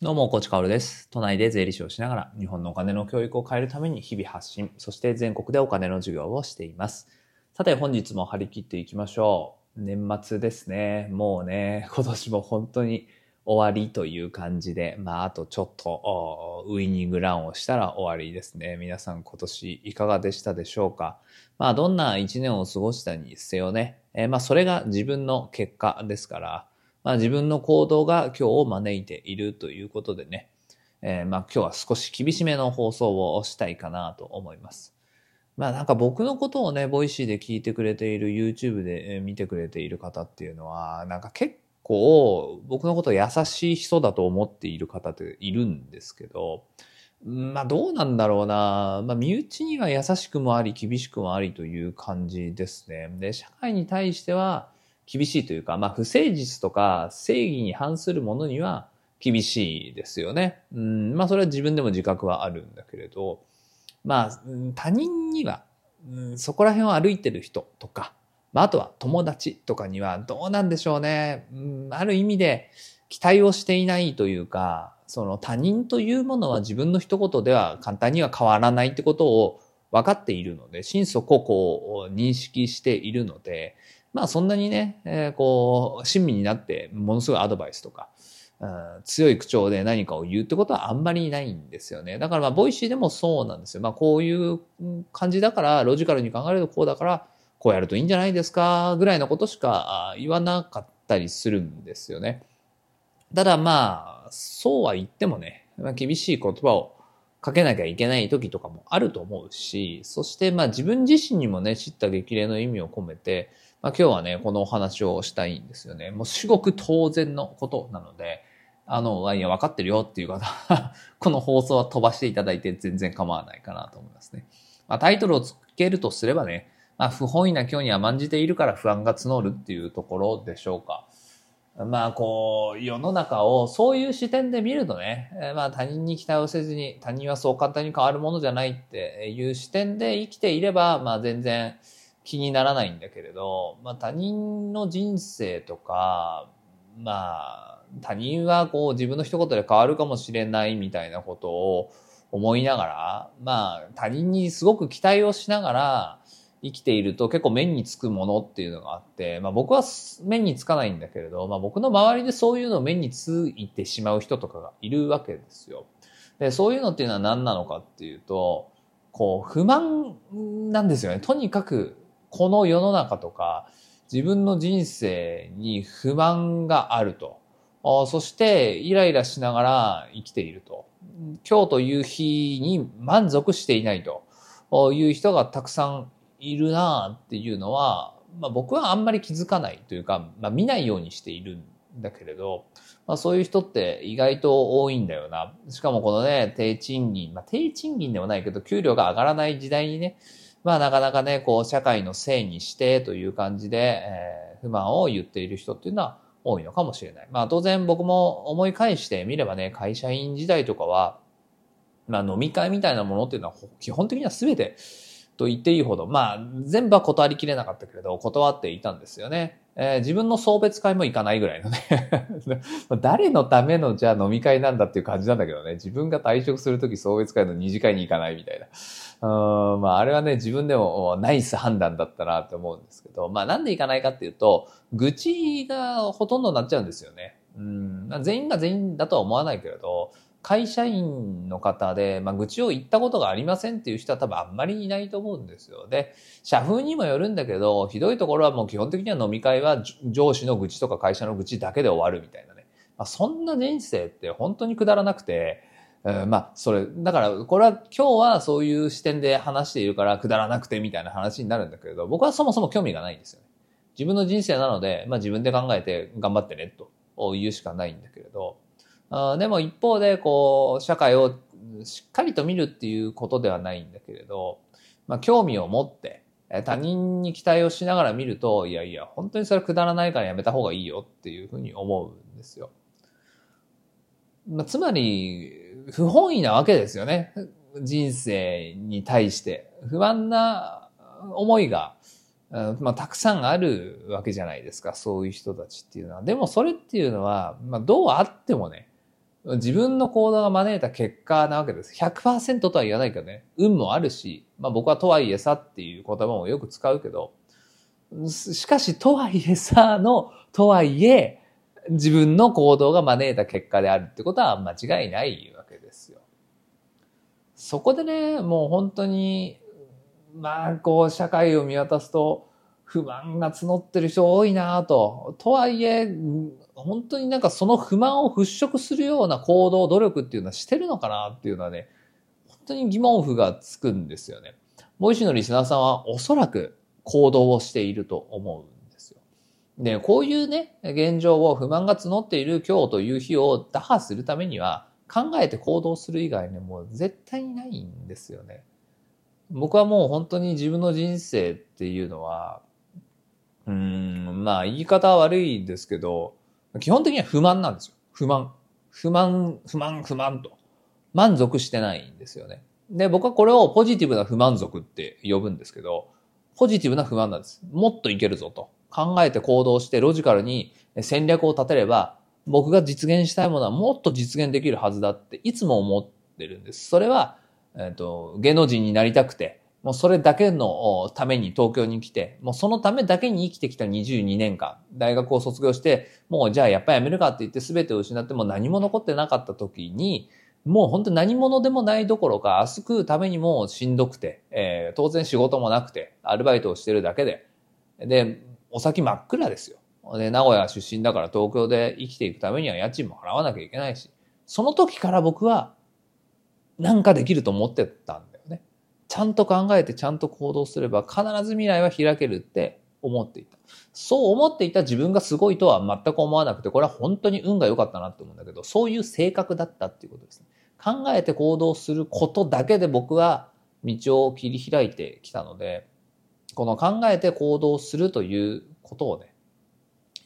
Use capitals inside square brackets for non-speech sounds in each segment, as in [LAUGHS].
どうも、コーチカオルです。都内で税理士をしながら、日本のお金の教育を変えるために日々発信、そして全国でお金の授業をしています。さて、本日も張り切っていきましょう。年末ですね。もうね、今年も本当に終わりという感じで、まあ、あとちょっと、ウイニングランをしたら終わりですね。皆さん今年いかがでしたでしょうかまあ、どんな一年を過ごしたにせよね。えーまあ、それが自分の結果ですから、まあ、自分の行動が今日を招いているということでね、えーまあ今日は少し厳しめの放送をしたいかなと思います。まあなんか僕のことをね、ボイシーで聞いてくれている、YouTube で見てくれている方っていうのは、なんか結構僕のことを優しい人だと思っている方っているんですけど、まあどうなんだろうな。まあ身内には優しくもあり厳しくもありという感じですね。で、社会に対しては厳しいというか、まあ不誠実とか正義に反するものには厳しいですよね。うん、まあそれは自分でも自覚はあるんだけれど、まあ他人には、うん、そこら辺を歩いてる人とか、まああとは友達とかにはどうなんでしょうね。うん、ある意味で期待をしていないというか、その他人というものは自分の一言では簡単には変わらないってことを分かっているので、心底こう認識しているので、まあそんなにね、えーこう、親身になってものすごいアドバイスとか、うん強い口調で何かを言うってことはあんまりないんですよね。だからまあ、ボイシーでもそうなんですよ。まあ、こういう感じだから、ロジカルに考えるとこうだから、こうやるといいんじゃないですか、ぐらいのことしか言わなかったりするんですよね。ただまあ、そうは言ってもね、まあ、厳しい言葉をかけなきゃいけない時とかもあると思うし、そしてまあ自分自身にもね、叱咤激励の意味を込めて、まあ今日はね、このお話をしたいんですよね。もう至極当然のことなので、あの、いや、分かってるよっていう方は、[LAUGHS] この放送は飛ばしていただいて全然構わないかなと思いますね。まあタイトルをつけるとすればね、まあ不本意な今日に甘んじているから不安が募るっていうところでしょうか。まあこう、世の中をそういう視点で見るとね、まあ他人に期待をせずに、他人はそう簡単に変わるものじゃないっていう視点で生きていれば、まあ全然気にならないんだけれど、まあ他人の人生とか、まあ他人はこう自分の一言で変わるかもしれないみたいなことを思いながら、まあ他人にすごく期待をしながら、生きていると結構目につくものっていうのがあって、まあ僕は目につかないんだけれど、まあ僕の周りでそういうのを目についてしまう人とかがいるわけですよ。で、そういうのっていうのは何なのかっていうと、こう不満なんですよね。とにかくこの世の中とか自分の人生に不満があると。そしてイライラしながら生きていると。今日という日に満足していないという人がたくさんいるなっていうのは、まあ、僕はあんまり気づかないというか、まあ、見ないようにしているんだけれど、まあ、そういう人って意外と多いんだよな。しかもこのね、低賃金、まあ、低賃金ではないけど、給料が上がらない時代にね、まあなかなかね、こう社会のせいにしてという感じで、えー不満を言っている人っていうのは多いのかもしれない。まあ当然僕も思い返してみればね、会社員時代とかは、まあ飲み会みたいなものっていうのは基本的には全てと言っていいほど、まあ、全部は断りきれなかったけれど、断っていたんですよね。えー自分の送別会も行かないぐらいのね。[LAUGHS] 誰のためのじゃあ飲み会なんだっていう感じなんだけどね。自分が退職するとき送別会の二次会に行かないみたいな。うんまあ、あれはね、自分でもナイス判断だったなって思うんですけど、まあ、なんで行かないかっていうと、愚痴がほとんどなっちゃうんですよね。うん、全員が全員だとは思わないけれど、会社員の方で、まあ、愚痴を言ったことがありませんっていう人は多分あんまりいないと思うんですよ。で、社風にもよるんだけど、ひどいところはもう基本的には飲み会は上司の愚痴とか会社の愚痴だけで終わるみたいなね。まあ、そんな人生って本当にくだらなくて、うんまあ、それ、だから、これは今日はそういう視点で話しているからくだらなくてみたいな話になるんだけれど、僕はそもそも興味がないんですよね。自分の人生なので、まあ自分で考えて頑張ってね、というしかないんだけれど、あでも一方で、こう、社会をしっかりと見るっていうことではないんだけれど、まあ興味を持って、他人に期待をしながら見ると、いやいや、本当にそれくだらないからやめた方がいいよっていうふうに思うんですよ。まあ、つまり、不本意なわけですよね。人生に対して。不安な思いが、まあ、たくさんあるわけじゃないですか。そういう人たちっていうのは。でもそれっていうのは、まあ、どうあってもね、自分の行動が招いた結果なわけです。100%とは言わないけどね。運もあるし、まあ僕はとはいえさっていう言葉もよく使うけど、しかしとはいえさの、とはいえ、自分の行動が招いた結果であるってことは間違いないわけですよ。そこでね、もう本当に、まあこう社会を見渡すと、不満が募ってる人多いなと。とはいえ、本当になんかその不満を払拭するような行動、努力っていうのはしてるのかなっていうのはね、本当に疑問符がつくんですよね。ボイシーのリスナーさんはおそらく行動をしていると思うんですよ。で、こういうね、現状を不満が募っている今日という日を打破するためには、考えて行動する以外ね、もう絶対にないんですよね。僕はもう本当に自分の人生っていうのは、うん、まあ言い方は悪いですけど、基本的には不満なんですよ。不満。不満、不満、不満と。満足してないんですよね。で、僕はこれをポジティブな不満足って呼ぶんですけど、ポジティブな不満なんです。もっといけるぞと。考えて行動してロジカルに戦略を立てれば、僕が実現したいものはもっと実現できるはずだっていつも思ってるんです。それは、えっ、ー、と、芸能人になりたくて、もうそれだけのために東京に来て、もうそのためだけに生きてきた22年間、大学を卒業して、もうじゃあやっぱりやめるかって言って全てを失っても何も残ってなかった時に、もう本当何者でもないどころか、明日食うためにもしんどくて、えー、当然仕事もなくて、アルバイトをしてるだけで、で、お先真っ暗ですよ。で、名古屋出身だから東京で生きていくためには家賃も払わなきゃいけないし、その時から僕は、なんかできると思ってたんだよね。ちゃんと考えてちゃんと行動すれば必ず未来は開けるって思っていた。そう思っていた自分がすごいとは全く思わなくて、これは本当に運が良かったなって思うんだけど、そういう性格だったっていうことですね。考えて行動することだけで僕は道を切り開いてきたので、この考えて行動するということをね、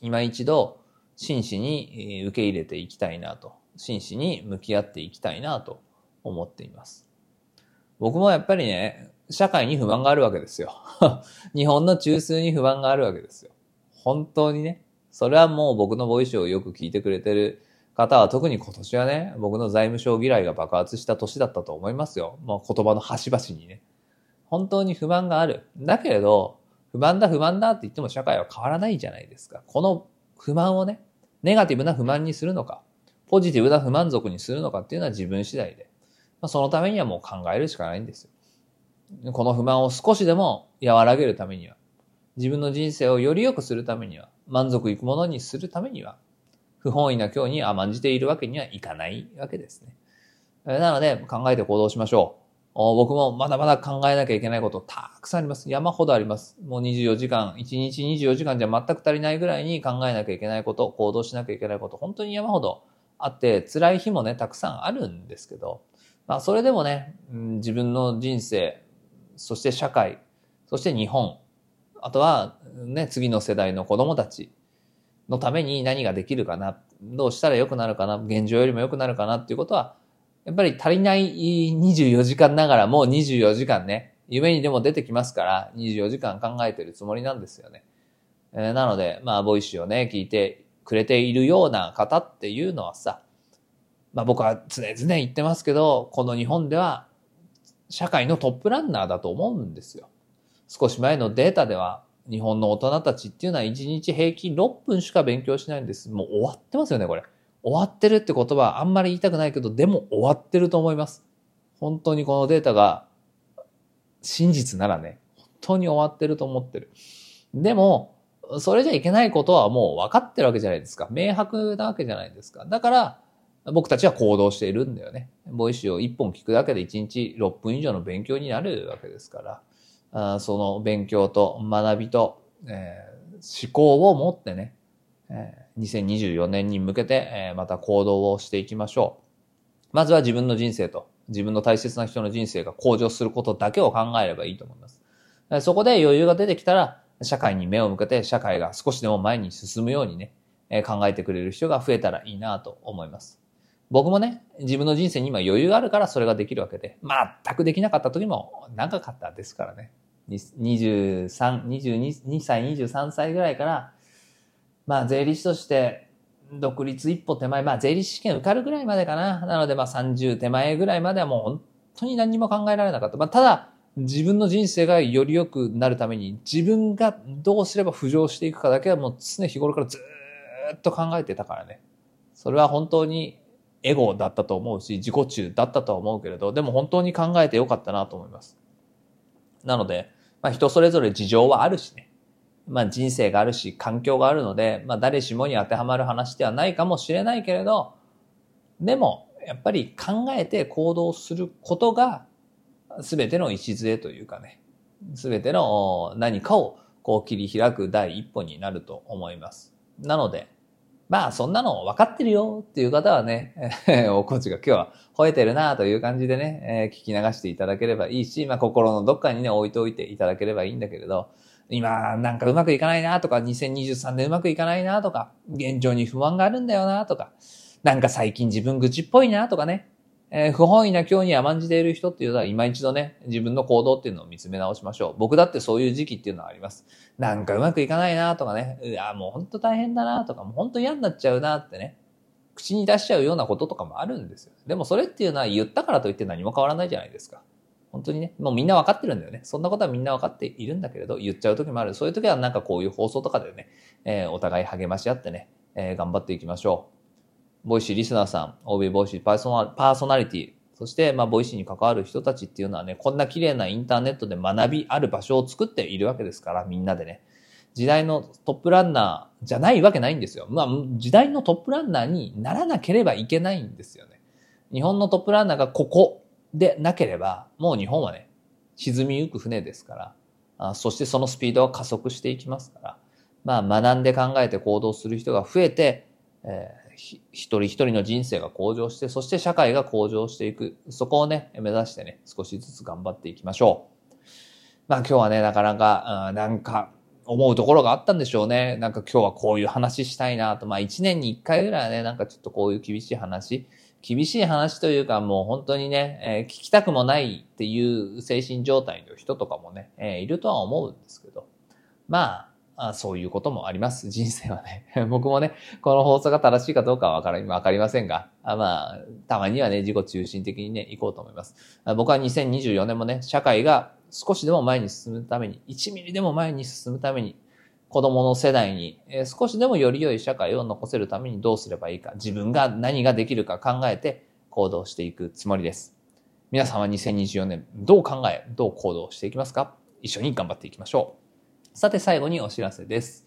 今一度真摯に受け入れていきたいなと、真摯に向き合っていきたいなと思っています。僕もやっぱりね、社会に不満があるわけですよ。[LAUGHS] 日本の中枢に不満があるわけですよ。本当にね。それはもう僕のボイスをよく聞いてくれてる方は特に今年はね、僕の財務省嫌いが爆発した年だったと思いますよ。もう言葉の端々にね。本当に不満がある。だけれど、不満だ不満だって言っても社会は変わらないじゃないですか。この不満をね、ネガティブな不満にするのか、ポジティブな不満足にするのかっていうのは自分次第で。まあ、そのためにはもう考えるしかないんですよ。この不満を少しでも和らげるためには、自分の人生をより良くするためには、満足いくものにするためには、不本意な今日に甘んじているわけにはいかないわけですね。なので、考えて行動しましょう。僕もまだまだ考えなきゃいけないことたくさんあります。山ほどあります。もう24時間、1日24時間じゃ全く足りないぐらいに考えなきゃいけないこと、行動しなきゃいけないこと、本当に山ほどあって、辛い日もね、たくさんあるんですけど、まあ、それでもね、自分の人生、そして社会、そして日本、あとはね、次の世代の子供たちのために何ができるかな、どうしたら良くなるかな、現状よりも良くなるかなっていうことは、やっぱり足りない24時間ながらも24時間ね、夢にでも出てきますから、24時間考えてるつもりなんですよね。えー、なので、まあ、ボイシーをね、聞いてくれているような方っていうのはさ、まあ僕は常々言ってますけど、この日本では社会のトップランナーだと思うんですよ。少し前のデータでは日本の大人たちっていうのは1日平均6分しか勉強しないんです。もう終わってますよね、これ。終わってるって言葉はあんまり言いたくないけど、でも終わってると思います。本当にこのデータが真実ならね、本当に終わってると思ってる。でも、それじゃいけないことはもう分かってるわけじゃないですか。明白なわけじゃないですか。だから、僕たちは行動しているんだよね。ボイシーを1本聞くだけで1日6分以上の勉強になるわけですから、あその勉強と学びと、えー、思考を持ってね、えー、2024年に向けて、え、また行動をしていきましょう。まずは自分の人生と自分の大切な人の人生が向上することだけを考えればいいと思います。そこで余裕が出てきたら、社会に目を向けて社会が少しでも前に進むようにね、考えてくれる人が増えたらいいなと思います。僕もね、自分の人生に今余裕があるからそれができるわけで、全くできなかった時も長かったですからね。23、22歳、23歳ぐらいから、まあ税理士として、独立一歩手前、まあ税理士試験受かるぐらいまでかな。なのでまあ30手前ぐらいまではもう本当に何も考えられなかった。まあただ、自分の人生がより良くなるために自分がどうすれば浮上していくかだけはもう常日頃からずっと考えてたからね。それは本当にエゴだったと思うし、自己中だったとは思うけれど、でも本当に考えてよかったなと思います。なので、まあ人それぞれ事情はあるしね。まあ人生があるし、環境があるので、まあ誰しもに当てはまる話ではないかもしれないけれど、でも、やっぱり考えて行動することが、すべての礎というかね、すべての何かをこう切り開く第一歩になると思います。なので、まあそんなの分かってるよっていう方はね、[LAUGHS] おコーチが今日は吠えてるなという感じでね、えー、聞き流していただければいいし、まあ心のどっかにね置いておいていただければいいんだけれど、今なんかうまくいかないなとか、2023年うまくいかないなとか、現状に不安があるんだよなとか、なんか最近自分愚痴っぽいなとかね、えー、不本意な今日に甘んじている人っていうのは今一度ね、自分の行動っていうのを見つめ直しましょう。僕だってそういう時期っていうのはあります。なんかうまくいかないなとかね、いや、もうほんと大変だなとか、もうほんと嫌になっちゃうなってね、口に出しちゃうようなこととかもあるんですよ。でもそれっていうのは言ったからといって何も変わらないじゃないですか。本当にね、もうみんなわかってるんだよね。そんなことはみんなわかっているんだけれど、言っちゃう時もある。そういう時はなんかこういう放送とかでね、えー、お互い励まし合ってね、えー、頑張っていきましょう。ボイシーリスナーさん、OB ボイシーパーソナパーソナリティ、そして、まあ、ボイシーに関わる人たちっていうのはね、こんな綺麗なインターネットで学びある場所を作っているわけですから、みんなでね。時代のトップランナーじゃないわけないんですよ。まあ、時代のトップランナーにならなければいけないんですよね。日本のトップランナーがここでなければ、もう日本はね、沈みゆく船ですから、あそしてそのスピードは加速していきますから、まあ、学んで考えて行動する人が増えて、えー一人一人の人生が向上して、そして社会が向上していく。そこをね、目指してね、少しずつ頑張っていきましょう。まあ今日はね、なかなか、うん、なんか、思うところがあったんでしょうね。なんか今日はこういう話したいなと。まあ一年に一回ぐらいはね、なんかちょっとこういう厳しい話。厳しい話というかもう本当にね、えー、聞きたくもないっていう精神状態の人とかもね、えー、いるとは思うんですけど。まあ、あそういうこともあります。[LAUGHS] 人生はね。[LAUGHS] 僕もね、この放送が正しいかどうかはわかりわかりませんが、あまあ、たまにはね、自己中心的にね、行こうと思います。僕は2024年もね、社会が少しでも前に進むために、1ミリでも前に進むために、子供の世代に、え少しでもより良い社会を残せるためにどうすればいいか、自分が何ができるか考えて行動していくつもりです。皆さんは2024年どう考え、どう行動していきますか？一緒に頑張っていきましょう。さて最後にお知らせです。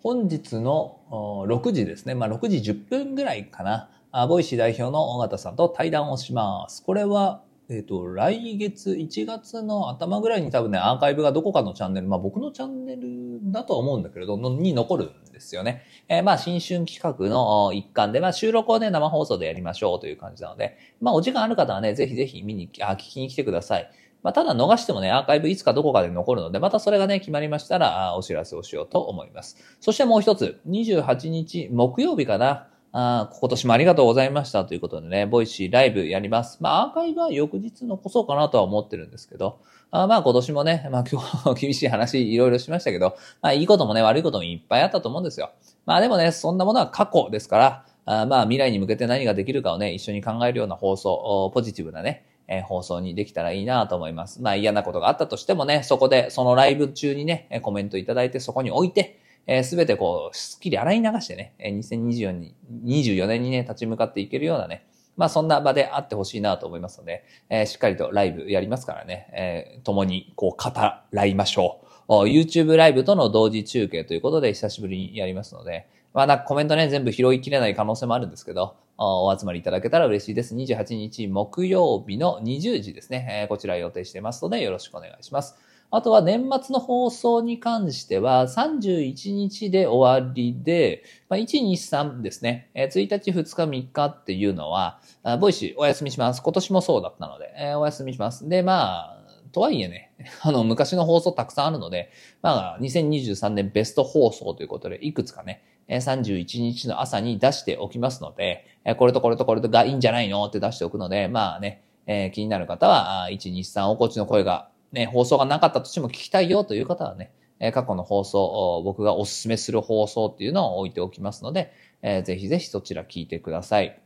本日の6時ですね。まあ6時10分ぐらいかな。ボイシー代表の緒方さんと対談をします。これは、えっ、ー、と、来月1月の頭ぐらいに多分ね、アーカイブがどこかのチャンネル、まあ僕のチャンネルだとは思うんだけれど、のに残るんですよね。えー、まあ新春企画の一環で、まあ収録をね、生放送でやりましょうという感じなので、まあお時間ある方はね、ぜひぜひ見に、あ、聞きに来てください。まあ、ただ逃してもね、アーカイブいつかどこかで残るので、またそれがね、決まりましたら、お知らせをしようと思います。そしてもう一つ、28日木曜日かな。あ今年もありがとうございましたということでね、ボイシーライブやります。まあ、アーカイブは翌日残そうかなとは思ってるんですけど、あまあ今年もね、[LAUGHS] まあ今日 [LAUGHS] 厳しい話いろいろしましたけど、まあいいこともね、悪いこともいっぱいあったと思うんですよ。まあでもね、そんなものは過去ですから、あまあ未来に向けて何ができるかをね、一緒に考えるような放送、ポジティブなね、え、放送にできたらいいなと思います。まあ嫌なことがあったとしてもね、そこで、そのライブ中にね、コメントいただいてそこに置いて、えー、すべてこう、すっきり洗い流してね、2024年24年にね、立ち向かっていけるようなね、まあそんな場であってほしいなと思いますので、えー、しっかりとライブやりますからね、えー、共にこう語らいましょう。YouTube ライブとの同時中継ということで久しぶりにやりますので、まあなんかコメントね、全部拾いきれない可能性もあるんですけど、お集まりいただけたら嬉しいです。28日木曜日の20時ですね。え、こちら予定してますのでよろしくお願いします。あとは年末の放送に関しては31日で終わりで、まあ、1、2、3ですね。1日、2日、3日っていうのは、ボイシーお休みします。今年もそうだったので、えー、お休みします。で、まあ、とはいえね、[LAUGHS] あの、昔の放送たくさんあるので、まあ、2023年ベスト放送ということで、いくつかね、31日の朝に出しておきますので、これとこれとこれがいいんじゃないの？って出しておくので、まあね、えー、気になる方は、1、2、3、おこちの声が、ね、放送がなかったとしても聞きたいよという方はね、え過去の放送、僕がおすすめする放送っていうのを置いておきますので、えー、ぜひぜひそちら聞いてください。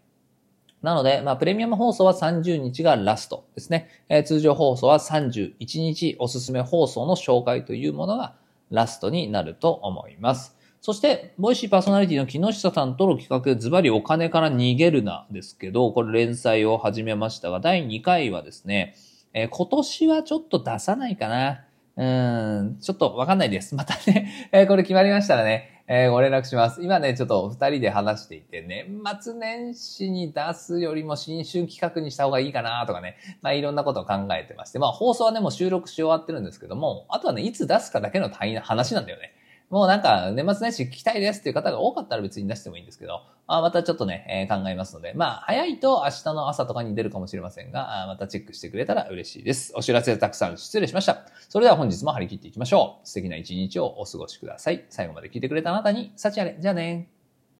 なので、まあ、プレミアム放送は30日がラストですね。えー、通常放送は31日おすすめ放送の紹介というものがラストになると思います。そして、ボイシーパーソナリティの木下さんとの企画ズバリお金から逃げるなですけど、これ連載を始めましたが、第2回はですね、えー、今年はちょっと出さないかな。うん、ちょっとわかんないです。またね、[LAUGHS] えー、これ決まりましたらね、えー、ご連絡します。今ね、ちょっと二人で話していて、年末年始に出すよりも新春企画にした方がいいかなとかね、まあいろんなことを考えてまして、まあ放送はね、もう収録し終わってるんですけども、あとはね、いつ出すかだけの話なんだよね。もうなんか、年末年始聞きたいですっていう方が多かったら別に出してもいいんですけど、あまたちょっとね、えー、考えますので、まあ、早いと明日の朝とかに出るかもしれませんが、またチェックしてくれたら嬉しいです。お知らせたくさん失礼しました。それでは本日も張り切っていきましょう。素敵な一日をお過ごしください。最後まで聞いてくれたあなたに、幸あれ。じゃあね。